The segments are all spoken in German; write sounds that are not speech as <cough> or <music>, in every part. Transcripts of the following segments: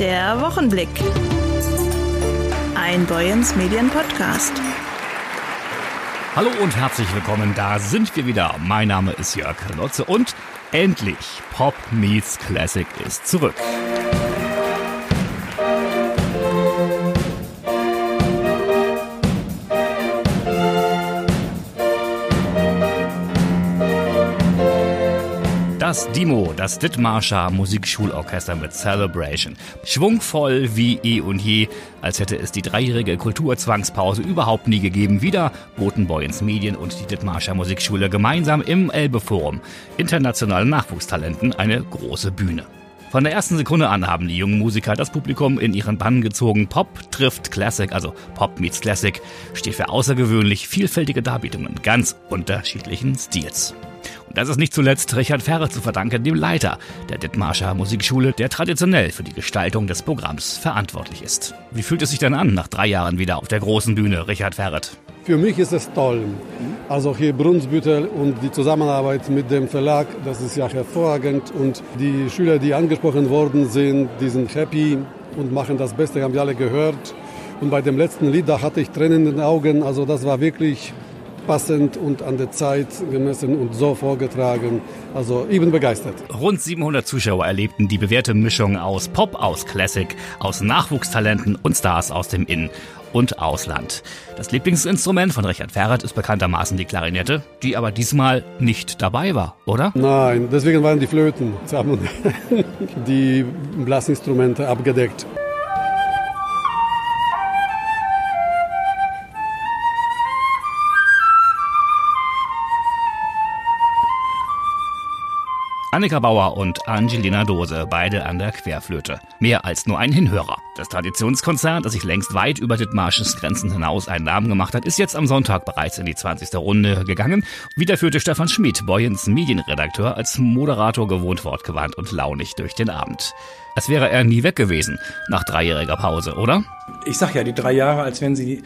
Der Wochenblick. Ein Boyens Medien Podcast. Hallo und herzlich willkommen, da sind wir wieder. Mein Name ist Jörg Lotze und endlich Pop Meets Classic ist zurück. Dimo, das Dithmarscher Musikschulorchester mit Celebration. Schwungvoll wie eh und je, als hätte es die dreijährige Kulturzwangspause überhaupt nie gegeben. Wieder boten Boyens Medien und die Dithmarscher Musikschule gemeinsam im Elbe-Forum internationalen Nachwuchstalenten eine große Bühne. Von der ersten Sekunde an haben die jungen Musiker das Publikum in ihren Bann gezogen. Pop trifft Classic, also Pop meets Classic, steht für außergewöhnlich vielfältige Darbietungen ganz unterschiedlichen Stils. Und das ist nicht zuletzt Richard Ferre zu verdanken, dem Leiter der Dithmarscher Musikschule, der traditionell für die Gestaltung des Programms verantwortlich ist. Wie fühlt es sich denn an, nach drei Jahren wieder auf der großen Bühne, Richard Ferret? Für mich ist es toll. Also hier Brunsbüttel und die Zusammenarbeit mit dem Verlag, das ist ja hervorragend. Und die Schüler, die angesprochen worden sind, die sind happy und machen das Beste, haben wir alle gehört. Und bei dem letzten Lied, da hatte ich Tränen in den Augen. Also das war wirklich passend und an der Zeit gemessen und so vorgetragen. Also ich bin begeistert. Rund 700 Zuschauer erlebten die bewährte Mischung aus Pop, aus Classic, aus Nachwuchstalenten und Stars aus dem In- und Ausland. Das Lieblingsinstrument von Richard Ferret ist bekanntermaßen die Klarinette, die aber diesmal nicht dabei war, oder? Nein, deswegen waren die Flöten, <laughs> die Blasinstrumente abgedeckt. Annika Bauer und Angelina Dose, beide an der Querflöte. Mehr als nur ein Hinhörer. Das Traditionskonzert, das sich längst weit über Dithmarsches Grenzen hinaus einen Namen gemacht hat, ist jetzt am Sonntag bereits in die 20. Runde gegangen. Wieder führte Stefan Schmid, Boyens Medienredakteur, als Moderator gewohnt wortgewandt und launig durch den Abend. Als wäre er nie weg gewesen, nach dreijähriger Pause, oder? Ich sag ja, die drei Jahre, als wären sie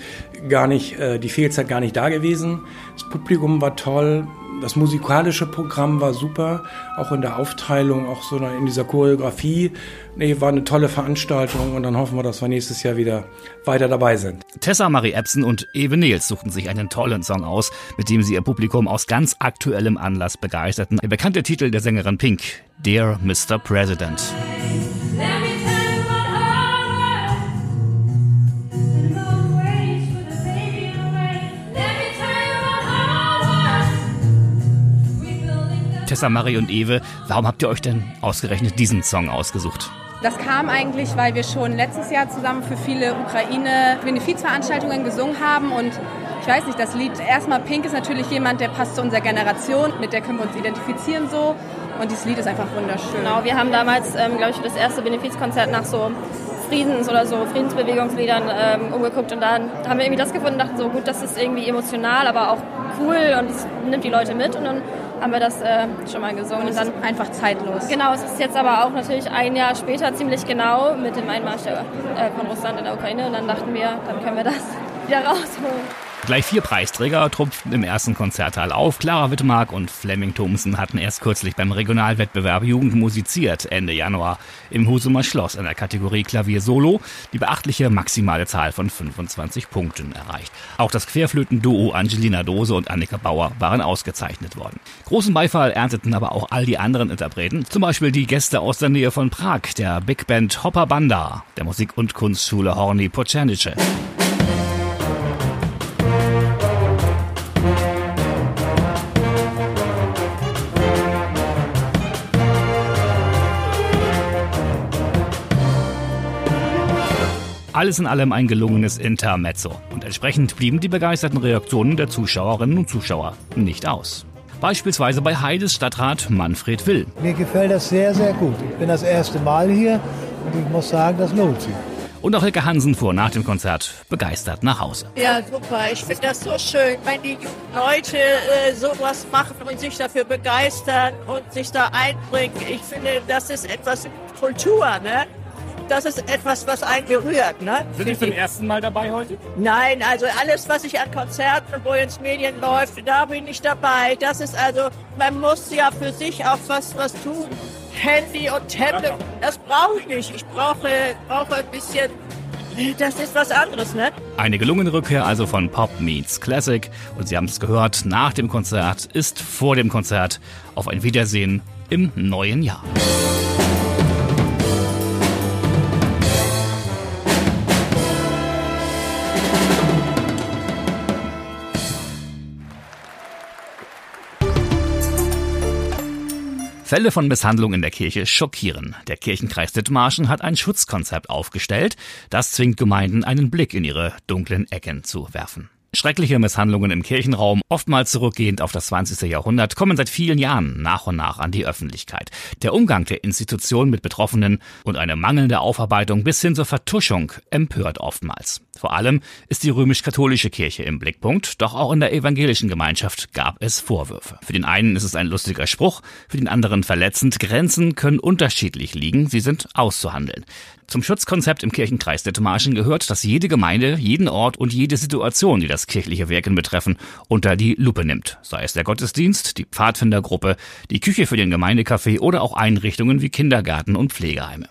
gar nicht, äh, die Fehlzeit gar nicht da gewesen. Das Publikum war toll, das musikalische Programm war super, auch in der Aufteilung, auch so in dieser Choreografie. Nee, war eine tolle Veranstaltung und dann hoffen wir, dass wir nächstes Jahr wieder weiter dabei sind. Tessa Marie Epson und Ewe Nils suchten sich einen tollen Song aus, mit dem sie ihr Publikum aus ganz aktuellem Anlass begeisterten. Der bekannte Titel der Sängerin Pink, Dear Mr. President. Tessa, Marie und Ewe, warum habt ihr euch denn ausgerechnet diesen Song ausgesucht? Das kam eigentlich, weil wir schon letztes Jahr zusammen für viele Ukraine-Benefizveranstaltungen gesungen haben. Und ich weiß nicht, das Lied erstmal Pink ist natürlich jemand, der passt zu unserer Generation, mit der können wir uns identifizieren so. Und dieses Lied ist einfach wunderschön. Genau, wir haben damals, ähm, glaube ich, das erste Benefizkonzert nach so Friedens- oder so Friedensbewegungsliedern ähm, umgeguckt. Und dann haben wir irgendwie das gefunden und dachten so, gut, das ist irgendwie emotional, aber auch cool. Und es nimmt die Leute mit. Und dann haben wir das äh, schon mal gesungen. Und, dann einfach zeitlos. Genau, es ist jetzt aber auch natürlich ein Jahr später ziemlich genau mit dem Einmarsch der, äh, von Russland in der Ukraine und dann dachten wir, dann können wir das <laughs> wieder rausholen. Gleich vier Preisträger trumpften im ersten Konzertteil auf. Clara Wittmark und Flemming Thomsen hatten erst kürzlich beim Regionalwettbewerb Jugend musiziert, Ende Januar, im Husumer Schloss in der Kategorie Klavier Solo die beachtliche maximale Zahl von 25 Punkten erreicht. Auch das Querflöten-Duo Angelina Dose und Annika Bauer waren ausgezeichnet worden. Großen Beifall ernteten aber auch all die anderen Interpreten, zum Beispiel die Gäste aus der Nähe von Prag, der Big Band Hopper Banda, der Musik- und Kunstschule Horny Pocernice. Alles in allem ein gelungenes Intermezzo. Und entsprechend blieben die begeisterten Reaktionen der Zuschauerinnen und Zuschauer nicht aus. Beispielsweise bei Heides Stadtrat Manfred Will. Mir gefällt das sehr, sehr gut. Ich bin das erste Mal hier und ich muss sagen, das lohnt sich. Und auch Hilke Hansen fuhr nach dem Konzert begeistert nach Hause. Ja, super. Ich finde das so schön, wenn die Leute äh, sowas machen und sich dafür begeistern und sich da einbringen. Ich finde, das ist etwas Kultur, ne? Das ist etwas, was einen berührt. Ne? Sind Sie zum ersten Mal dabei heute? Nein, also alles, was ich an Konzerten, wo ins Medien läuft, da bin ich dabei. Das ist also, man muss ja für sich auch was, was tun. Handy und Tablet. Das brauche ich nicht. Ich brauche, brauche ein bisschen das ist was anderes, ne? Eine gelungene Rückkehr also von Pop Meets Classic. Und Sie haben es gehört, nach dem Konzert ist vor dem Konzert auf ein Wiedersehen im neuen Jahr. Fälle von Misshandlung in der Kirche schockieren. Der Kirchenkreis Dithmarschen hat ein Schutzkonzept aufgestellt, das zwingt Gemeinden einen Blick in ihre dunklen Ecken zu werfen. Schreckliche Misshandlungen im Kirchenraum, oftmals zurückgehend auf das 20. Jahrhundert, kommen seit vielen Jahren nach und nach an die Öffentlichkeit. Der Umgang der Institution mit Betroffenen und eine mangelnde Aufarbeitung bis hin zur Vertuschung empört oftmals. Vor allem ist die römisch-katholische Kirche im Blickpunkt, doch auch in der evangelischen Gemeinschaft gab es Vorwürfe. Für den einen ist es ein lustiger Spruch, für den anderen verletzend. Grenzen können unterschiedlich liegen, sie sind auszuhandeln. Zum Schutzkonzept im Kirchenkreis Dithmarschen gehört, dass jede Gemeinde, jeden Ort und jede Situation, die das kirchliche Wirken betreffen, unter die Lupe nimmt. Sei es der Gottesdienst, die Pfadfindergruppe, die Küche für den Gemeindecafé oder auch Einrichtungen wie Kindergarten und Pflegeheime.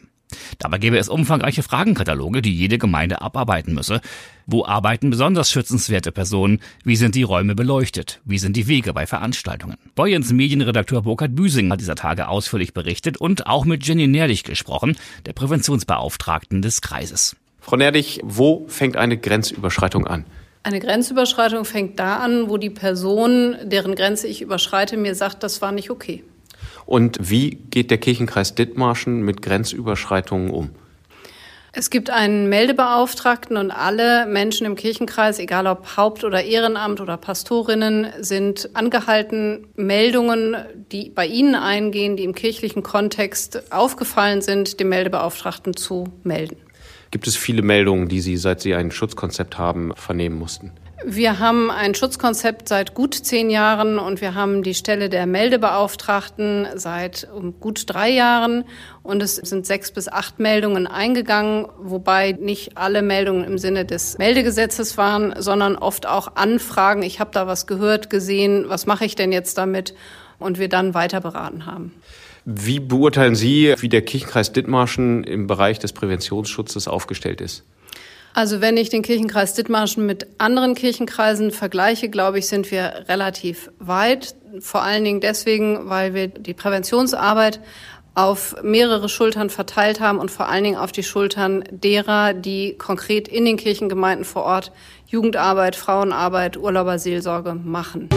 Dabei gäbe es umfangreiche Fragenkataloge, die jede Gemeinde abarbeiten müsse. Wo arbeiten besonders schützenswerte Personen? Wie sind die Räume beleuchtet? Wie sind die Wege bei Veranstaltungen? Boyens Medienredakteur Burkhard Büsing hat dieser Tage ausführlich berichtet und auch mit Jenny Nerdig gesprochen, der Präventionsbeauftragten des Kreises. Frau Nerdig, wo fängt eine Grenzüberschreitung an? Eine Grenzüberschreitung fängt da an, wo die Person, deren Grenze ich überschreite, mir sagt, das war nicht okay. Und wie geht der Kirchenkreis Dithmarschen mit Grenzüberschreitungen um? Es gibt einen Meldebeauftragten und alle Menschen im Kirchenkreis, egal ob Haupt- oder Ehrenamt oder Pastorinnen, sind angehalten, Meldungen, die bei ihnen eingehen, die im kirchlichen Kontext aufgefallen sind, dem Meldebeauftragten zu melden. Gibt es viele Meldungen, die Sie, seit Sie ein Schutzkonzept haben, vernehmen mussten? Wir haben ein Schutzkonzept seit gut zehn Jahren und wir haben die Stelle der Meldebeauftragten seit gut drei Jahren. Und es sind sechs bis acht Meldungen eingegangen, wobei nicht alle Meldungen im Sinne des Meldegesetzes waren, sondern oft auch Anfragen. Ich habe da was gehört, gesehen, was mache ich denn jetzt damit? Und wir dann weiter beraten haben. Wie beurteilen Sie, wie der Kirchenkreis Dithmarschen im Bereich des Präventionsschutzes aufgestellt ist? Also wenn ich den Kirchenkreis Dithmarschen mit anderen Kirchenkreisen vergleiche, glaube ich, sind wir relativ weit. Vor allen Dingen deswegen, weil wir die Präventionsarbeit auf mehrere Schultern verteilt haben und vor allen Dingen auf die Schultern derer, die konkret in den Kirchengemeinden vor Ort Jugendarbeit, Frauenarbeit, Urlauberseelsorge machen.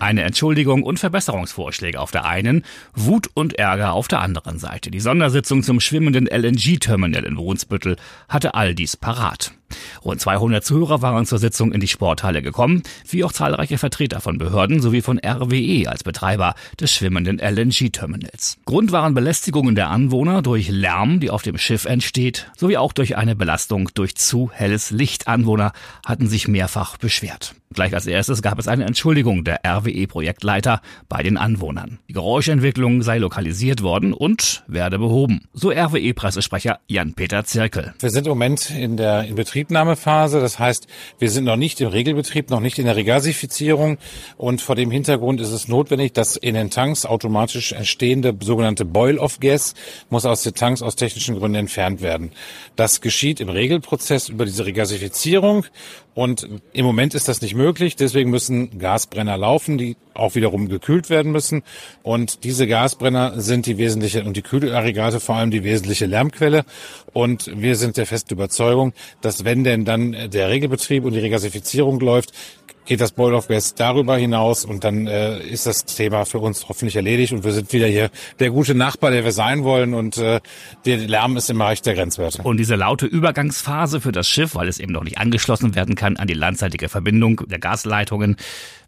Eine Entschuldigung und Verbesserungsvorschläge auf der einen, Wut und Ärger auf der anderen Seite. Die Sondersitzung zum schwimmenden LNG-Terminal in Brunsbüttel hatte all dies parat. Rund 200 Zuhörer waren zur Sitzung in die Sporthalle gekommen, wie auch zahlreiche Vertreter von Behörden sowie von RWE als Betreiber des schwimmenden LNG-Terminals. Grund waren Belästigungen der Anwohner durch Lärm, die auf dem Schiff entsteht, sowie auch durch eine Belastung durch zu helles Licht. Anwohner hatten sich mehrfach beschwert. Gleich als erstes gab es eine Entschuldigung der RWE-Projektleiter bei den Anwohnern. Die Geräuschentwicklung sei lokalisiert worden und werde behoben. So RWE-Pressesprecher Jan-Peter Zirkel. Wir sind im Moment in der Inbetriebnahmephase. Das heißt, wir sind noch nicht im Regelbetrieb, noch nicht in der Regasifizierung. Und vor dem Hintergrund ist es notwendig, dass in den Tanks automatisch entstehende sogenannte Boil-off-Gas muss aus den Tanks aus technischen Gründen entfernt werden. Das geschieht im Regelprozess über diese Regasifizierung. Und im Moment ist das nicht möglich. Deswegen müssen Gasbrenner laufen, die auch wiederum gekühlt werden müssen. Und diese Gasbrenner sind die wesentliche und die Kühlaggregate vor allem die wesentliche Lärmquelle. Und wir sind der festen Überzeugung, dass wenn denn dann der Regelbetrieb und die Regasifizierung läuft, geht das Boil of Gas darüber hinaus und dann äh, ist das Thema für uns hoffentlich erledigt und wir sind wieder hier der gute Nachbar, der wir sein wollen und äh, der Lärm ist im Bereich der Grenzwerte. Und diese laute Übergangsphase für das Schiff, weil es eben noch nicht angeschlossen werden kann an die landseitige Verbindung der Gasleitungen,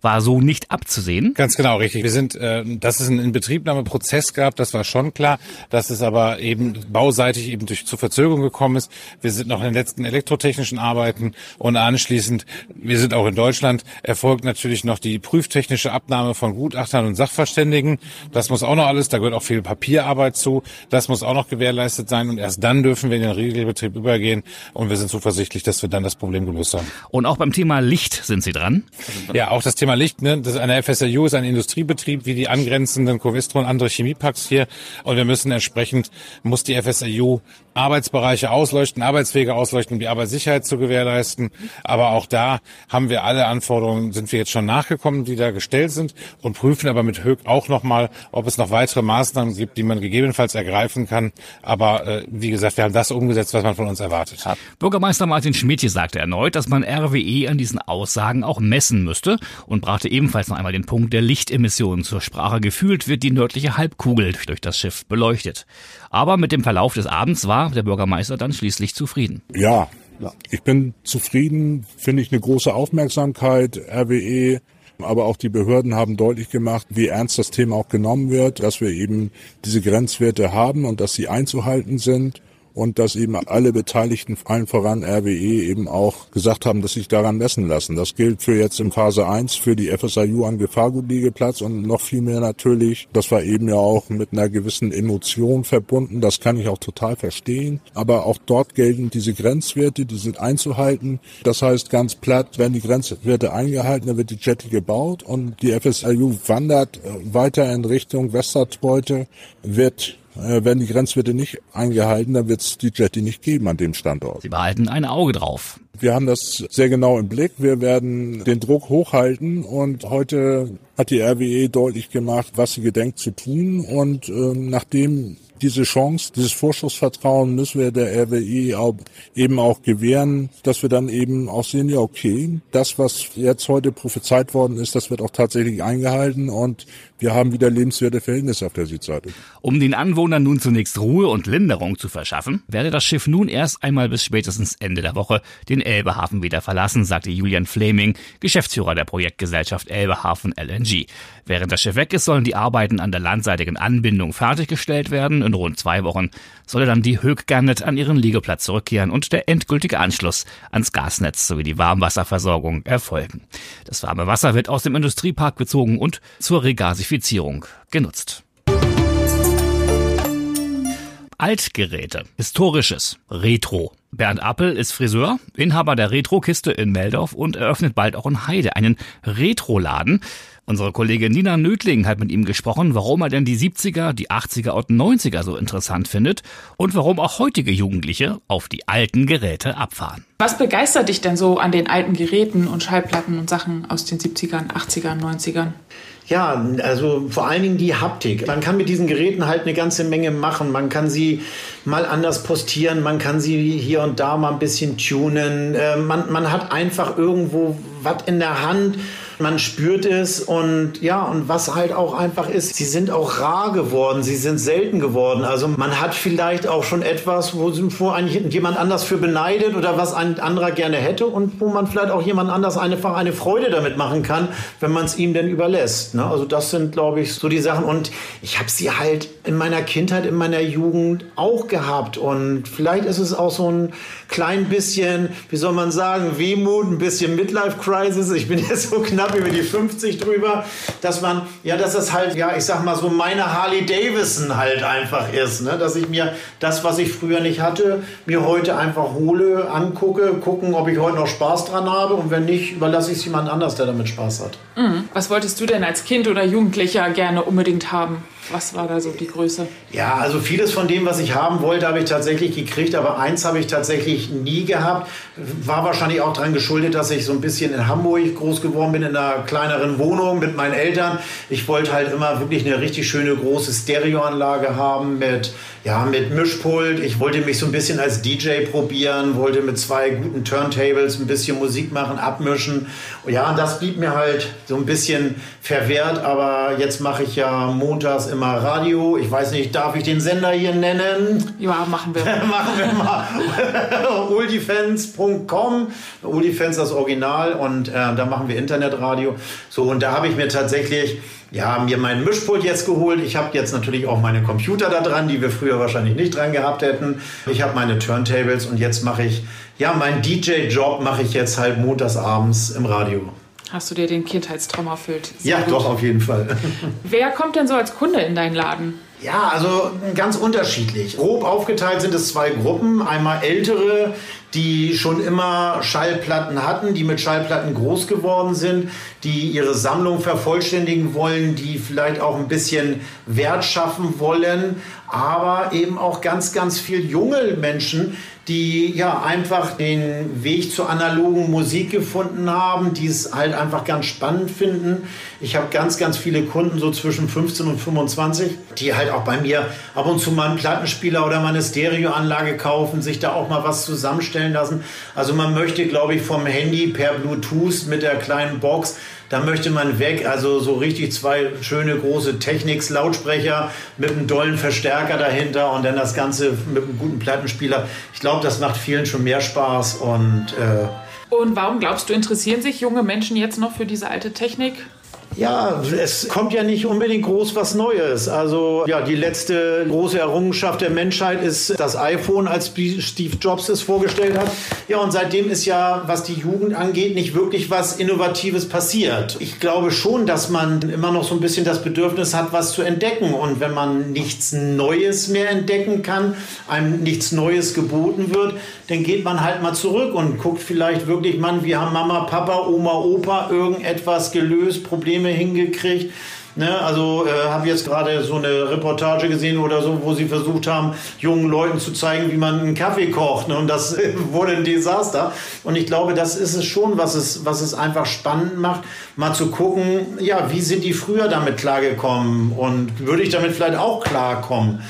war so nicht abzusehen. Ganz genau, richtig. Wir sind, äh, dass es einen Inbetriebnahmeprozess gab, das war schon klar, dass es aber eben bauseitig eben durch zu Verzögerung gekommen ist. Wir sind noch in den letzten elektrotechnischen Arbeiten und anschließend, wir sind auch in Deutschland, erfolgt natürlich noch die prüftechnische Abnahme von Gutachtern und Sachverständigen. Das muss auch noch alles, da gehört auch viel Papierarbeit zu. Das muss auch noch gewährleistet sein und erst dann dürfen wir in den Regelbetrieb übergehen und wir sind zuversichtlich, dass wir dann das Problem gelöst haben. Und auch beim Thema Licht sind Sie dran? Ja, auch das Thema Licht. Ne? Das ist eine FSRU ist ein Industriebetrieb wie die angrenzenden Covistro und andere Chemieparks hier und wir müssen entsprechend, muss die FSRU Arbeitsbereiche ausleuchten, Arbeitswege ausleuchten, um die Arbeitssicherheit zu gewährleisten. Aber auch da haben wir alle Anforderungen, sind wir jetzt schon nachgekommen, die da gestellt sind und prüfen aber mit Höck auch nochmal, ob es noch weitere Maßnahmen gibt, die man gegebenenfalls ergreifen kann. Aber äh, wie gesagt, wir haben das umgesetzt, was man von uns erwartet hat. Bürgermeister Martin Schmidt sagte erneut, dass man RWE an diesen Aussagen auch messen müsste und brachte ebenfalls noch einmal den Punkt der Lichtemissionen zur Sprache. Gefühlt wird die nördliche Halbkugel durch das Schiff beleuchtet. Aber mit dem Verlauf des Abends war der Bürgermeister dann schließlich zufrieden. Ja, ich bin zufrieden, finde ich eine große Aufmerksamkeit. RWE aber auch die Behörden haben deutlich gemacht, wie ernst das Thema auch genommen wird, dass wir eben diese Grenzwerte haben und dass sie einzuhalten sind und dass eben alle Beteiligten, allen voran RWE, eben auch gesagt haben, dass sich daran messen lassen. Das gilt für jetzt in Phase 1 für die FSIU an Gefahrgutliegeplatz und noch viel mehr natürlich. Das war eben ja auch mit einer gewissen Emotion verbunden. Das kann ich auch total verstehen. Aber auch dort gelten diese Grenzwerte, die sind einzuhalten. Das heißt ganz platt, werden die Grenzwerte eingehalten, dann wird die Jetty gebaut und die FSIU wandert äh, weiter in Richtung Westertreute, wird äh, werden die Grenzwerte nicht eingehalten, dann wird es die Jetty nicht geben an dem Standort. Sie behalten ein Auge drauf. Wir haben das sehr genau im Blick. Wir werden den Druck hochhalten und heute hat die RWE deutlich gemacht, was sie gedenkt zu tun. Und äh, nachdem diese Chance, dieses Vorschussvertrauen müssen wir der RWE auch, eben auch gewähren, dass wir dann eben auch sehen, ja okay, das, was jetzt heute prophezeit worden ist, das wird auch tatsächlich eingehalten und wir haben wieder lebenswerte Verhältnisse auf der Südseite. Um den Anwohnern nun zunächst Ruhe und Linderung zu verschaffen, werde das Schiff nun erst einmal bis spätestens Ende der Woche den Elbehafen wieder verlassen, sagte Julian Fleming, Geschäftsführer der Projektgesellschaft Elbehafen LNG. Während das Schiff weg ist, sollen die Arbeiten an der landseitigen Anbindung fertiggestellt werden. In rund zwei Wochen solle dann die Höchgarnet an ihren Liegeplatz zurückkehren und der endgültige Anschluss ans Gasnetz sowie die Warmwasserversorgung erfolgen. Das warme Wasser wird aus dem Industriepark bezogen und zur Regasifizierung genutzt. Altgeräte, Historisches, Retro. Bernd Appel ist Friseur, Inhaber der Retro-Kiste in Meldorf und eröffnet bald auch in Heide einen Retro-Laden. Unsere Kollegin Nina Nödling hat mit ihm gesprochen, warum er denn die 70er, die 80er und 90er so interessant findet und warum auch heutige Jugendliche auf die alten Geräte abfahren. Was begeistert dich denn so an den alten Geräten und Schallplatten und Sachen aus den 70ern, 80ern, 90ern? Ja, also vor allen Dingen die Haptik. Man kann mit diesen Geräten halt eine ganze Menge machen. Man kann sie mal anders postieren, man kann sie hier und da mal ein bisschen tunen. Äh, man, man hat einfach irgendwo was in der Hand man spürt es und ja, und was halt auch einfach ist, sie sind auch rar geworden, sie sind selten geworden. Also man hat vielleicht auch schon etwas, wo, wo eigentlich jemand anders für beneidet oder was ein anderer gerne hätte und wo man vielleicht auch jemand anders einfach eine Freude damit machen kann, wenn man es ihm denn überlässt. Ne? Also das sind, glaube ich, so die Sachen. Und ich habe sie halt in meiner Kindheit, in meiner Jugend auch gehabt. Und vielleicht ist es auch so ein klein bisschen, wie soll man sagen, Wehmut, ein bisschen Midlife Crisis. Ich bin <laughs> jetzt so knapp über die 50 drüber, dass man, ja, dass das halt, ja, ich sag mal so meine Harley Davidson halt einfach ist, ne? dass ich mir das, was ich früher nicht hatte, mir heute einfach hole, angucke, gucken, ob ich heute noch Spaß dran habe und wenn nicht, überlasse ich es jemand anders, der damit Spaß hat. Mhm. Was wolltest du denn als Kind oder Jugendlicher gerne unbedingt haben? Was war da so die Größe? Ja, also vieles von dem, was ich haben wollte, habe ich tatsächlich gekriegt, aber eins habe ich tatsächlich nie gehabt. War wahrscheinlich auch daran geschuldet, dass ich so ein bisschen in Hamburg groß geworden bin, in einer kleineren Wohnung mit meinen Eltern. Ich wollte halt immer wirklich eine richtig schöne große Stereoanlage haben mit, ja, mit Mischpult. Ich wollte mich so ein bisschen als DJ probieren, wollte mit zwei guten Turntables ein bisschen Musik machen, abmischen. Ja, das blieb mir halt so ein bisschen verwehrt, aber jetzt mache ich ja montags immer mal Radio. Ich weiß nicht, darf ich den Sender hier nennen? Ja, machen wir. <laughs> machen wir mal. <laughs> oldifans.com. Oldifans das Original und äh, da machen wir Internetradio. So, und da habe ich mir tatsächlich ja, mir meinen Mischpult jetzt geholt. Ich habe jetzt natürlich auch meine Computer da dran, die wir früher wahrscheinlich nicht dran gehabt hätten. Ich habe meine Turntables und jetzt mache ich, ja, meinen DJ-Job mache ich jetzt halt montags abends im Radio. Hast du dir den Kindheitstraum erfüllt. Sehr ja, gut. doch, auf jeden Fall. Wer kommt denn so als Kunde in deinen Laden? Ja, also ganz unterschiedlich. Grob aufgeteilt sind es zwei Gruppen. Einmal ältere, die schon immer Schallplatten hatten, die mit Schallplatten groß geworden sind, die ihre Sammlung vervollständigen wollen, die vielleicht auch ein bisschen Wert schaffen wollen, aber eben auch ganz, ganz viel junge Menschen, die ja einfach den Weg zur analogen Musik gefunden haben, die es halt einfach ganz spannend finden. Ich habe ganz, ganz viele Kunden so zwischen 15 und 25, die halt auch bei mir ab und zu mal einen Plattenspieler oder mal eine Stereoanlage kaufen, sich da auch mal was zusammenstellen lassen. Also man möchte, glaube ich, vom Handy per Bluetooth mit der kleinen Box da möchte man weg. Also so richtig zwei schöne große Technics-Lautsprecher mit einem dollen Verstärker dahinter und dann das Ganze mit einem guten Plattenspieler. Ich glaube, das macht vielen schon mehr Spaß und äh und warum glaubst du, interessieren sich junge Menschen jetzt noch für diese alte Technik? Ja, es kommt ja nicht unbedingt groß was Neues. Also ja, die letzte große Errungenschaft der Menschheit ist das iPhone, als Steve Jobs es vorgestellt hat. Ja, und seitdem ist ja, was die Jugend angeht, nicht wirklich was Innovatives passiert. Ich glaube schon, dass man immer noch so ein bisschen das Bedürfnis hat, was zu entdecken. Und wenn man nichts Neues mehr entdecken kann, einem nichts Neues geboten wird, dann geht man halt mal zurück und guckt vielleicht wirklich, Mann, wie haben Mama, Papa, Oma, Opa irgendetwas gelöst, Probleme hingekriegt. Ne, also äh, habe jetzt gerade so eine Reportage gesehen oder so, wo sie versucht haben, jungen Leuten zu zeigen, wie man einen Kaffee kocht. Ne, und das <laughs> wurde ein Desaster. Und ich glaube, das ist es schon, was es, was es einfach spannend macht, mal zu gucken, ja, wie sind die früher damit klargekommen und würde ich damit vielleicht auch klarkommen.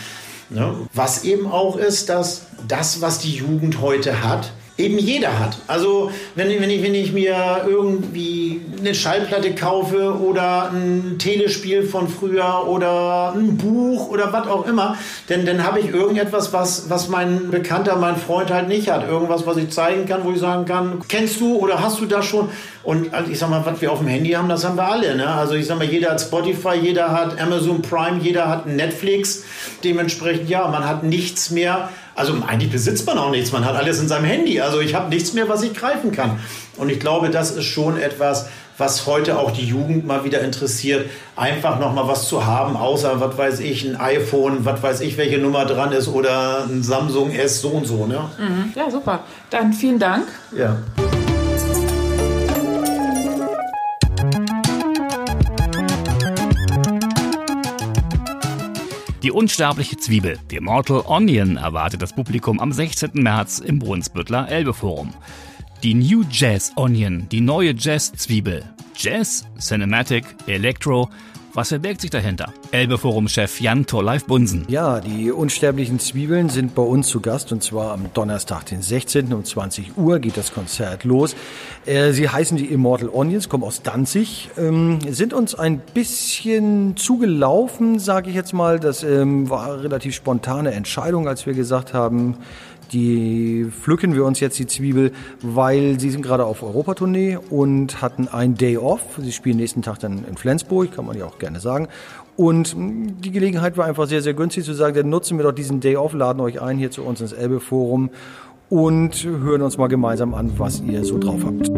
Ne? Was eben auch ist, dass das, was die Jugend heute hat, eben jeder hat. Also wenn, wenn, ich, wenn ich mir irgendwie eine Schallplatte kaufe oder ein Telespiel von früher oder ein Buch oder was auch immer, denn dann habe ich irgendetwas, was, was mein Bekannter, mein Freund halt nicht hat. Irgendwas, was ich zeigen kann, wo ich sagen kann, kennst du oder hast du das schon? Und also ich sag mal, was wir auf dem Handy haben, das haben wir alle. Ne? Also ich sag mal, jeder hat Spotify, jeder hat Amazon Prime, jeder hat Netflix. Dementsprechend, ja, man hat nichts mehr also eigentlich besitzt man auch nichts, man hat alles in seinem Handy. Also ich habe nichts mehr, was ich greifen kann. Und ich glaube, das ist schon etwas, was heute auch die Jugend mal wieder interessiert, einfach noch mal was zu haben, außer, was weiß ich, ein iPhone, was weiß ich, welche Nummer dran ist oder ein Samsung S so und so. Ne? Mhm. Ja, super. Dann vielen Dank. Ja. Die unsterbliche Zwiebel, The Immortal Onion, erwartet das Publikum am 16. März im Brunsbüttler Elbe-Forum. Die New Jazz Onion, die neue Jazz-Zwiebel. Jazz, Cinematic, Electro, was verbirgt sich dahinter? Elbe-Forum-Chef Jan Torleif Bunsen. Ja, die unsterblichen Zwiebeln sind bei uns zu Gast und zwar am Donnerstag, den 16. um 20 Uhr geht das Konzert los. Äh, sie heißen die Immortal Onions, kommen aus Danzig, ähm, sind uns ein bisschen zugelaufen, sage ich jetzt mal. Das ähm, war eine relativ spontane Entscheidung, als wir gesagt haben, die pflücken wir uns jetzt die Zwiebel, weil sie sind gerade auf Europatournee und hatten ein Day off. Sie spielen nächsten Tag dann in Flensburg, kann man ja auch gerne sagen. Und die Gelegenheit war einfach sehr, sehr günstig zu sagen, dann nutzen wir doch diesen Day off, laden euch ein hier zu uns ins Elbe Forum und hören uns mal gemeinsam an, was ihr so drauf habt.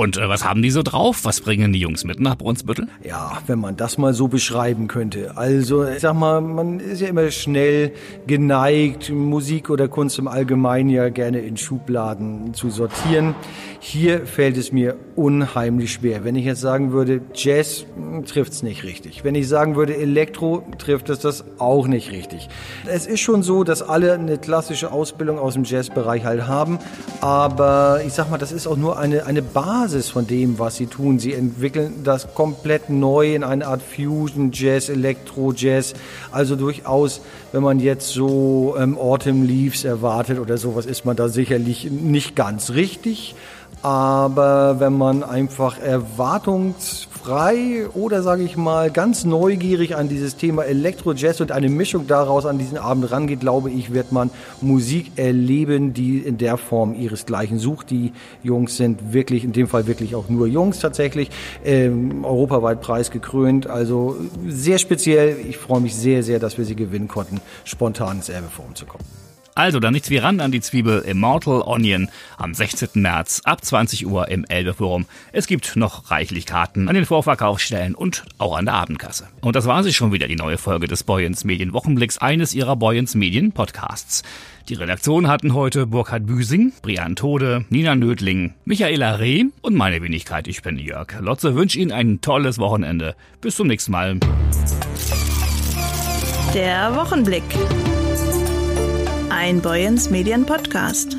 Und äh, was haben die so drauf? Was bringen die Jungs mit nach Brunsbüttel? Ja, wenn man das mal so beschreiben könnte. Also, ich sag mal, man ist ja immer schnell geneigt, Musik oder Kunst im Allgemeinen ja gerne in Schubladen zu sortieren. Hier fällt es mir unheimlich schwer. Wenn ich jetzt sagen würde, Jazz hm, trifft es nicht richtig. Wenn ich sagen würde, Elektro trifft es das auch nicht richtig. Es ist schon so, dass alle eine klassische Ausbildung aus dem Jazzbereich halt haben. Aber ich sag mal, das ist auch nur eine, eine Basis von dem, was sie tun. Sie entwickeln das komplett neu in eine Art Fusion Jazz, Elektro Jazz. Also durchaus, wenn man jetzt so ähm, Autumn Leaves erwartet oder sowas, ist man da sicherlich nicht ganz richtig. Aber wenn man einfach erwartungsfrei oder sage ich mal ganz neugierig an dieses Thema Elektro-Jazz und eine Mischung daraus an diesen Abend rangeht, glaube ich, wird man Musik erleben, die in der Form ihresgleichen sucht. Die Jungs sind wirklich, in dem Fall wirklich auch nur Jungs tatsächlich, ähm, europaweit preisgekrönt. Also sehr speziell. Ich freue mich sehr, sehr, dass wir sie gewinnen konnten, spontan ins Erbeforum zu kommen. Also dann nichts wie ran an die Zwiebel Immortal Onion am 16. März ab 20 Uhr im Elbe Forum. Es gibt noch reichlich Karten an den Vorverkaufsstellen und auch an der Abendkasse. Und das war sie schon wieder, die neue Folge des Boyens Medien Wochenblicks, eines ihrer Boyens Medien Podcasts. Die Redaktion hatten heute Burkhard Büsing, Brian Tode, Nina Nödling, Michaela Reh und meine Wenigkeit. Ich bin Jörg Lotze, wünsche Ihnen ein tolles Wochenende. Bis zum nächsten Mal. Der Wochenblick. Ein Boyens Medien Podcast.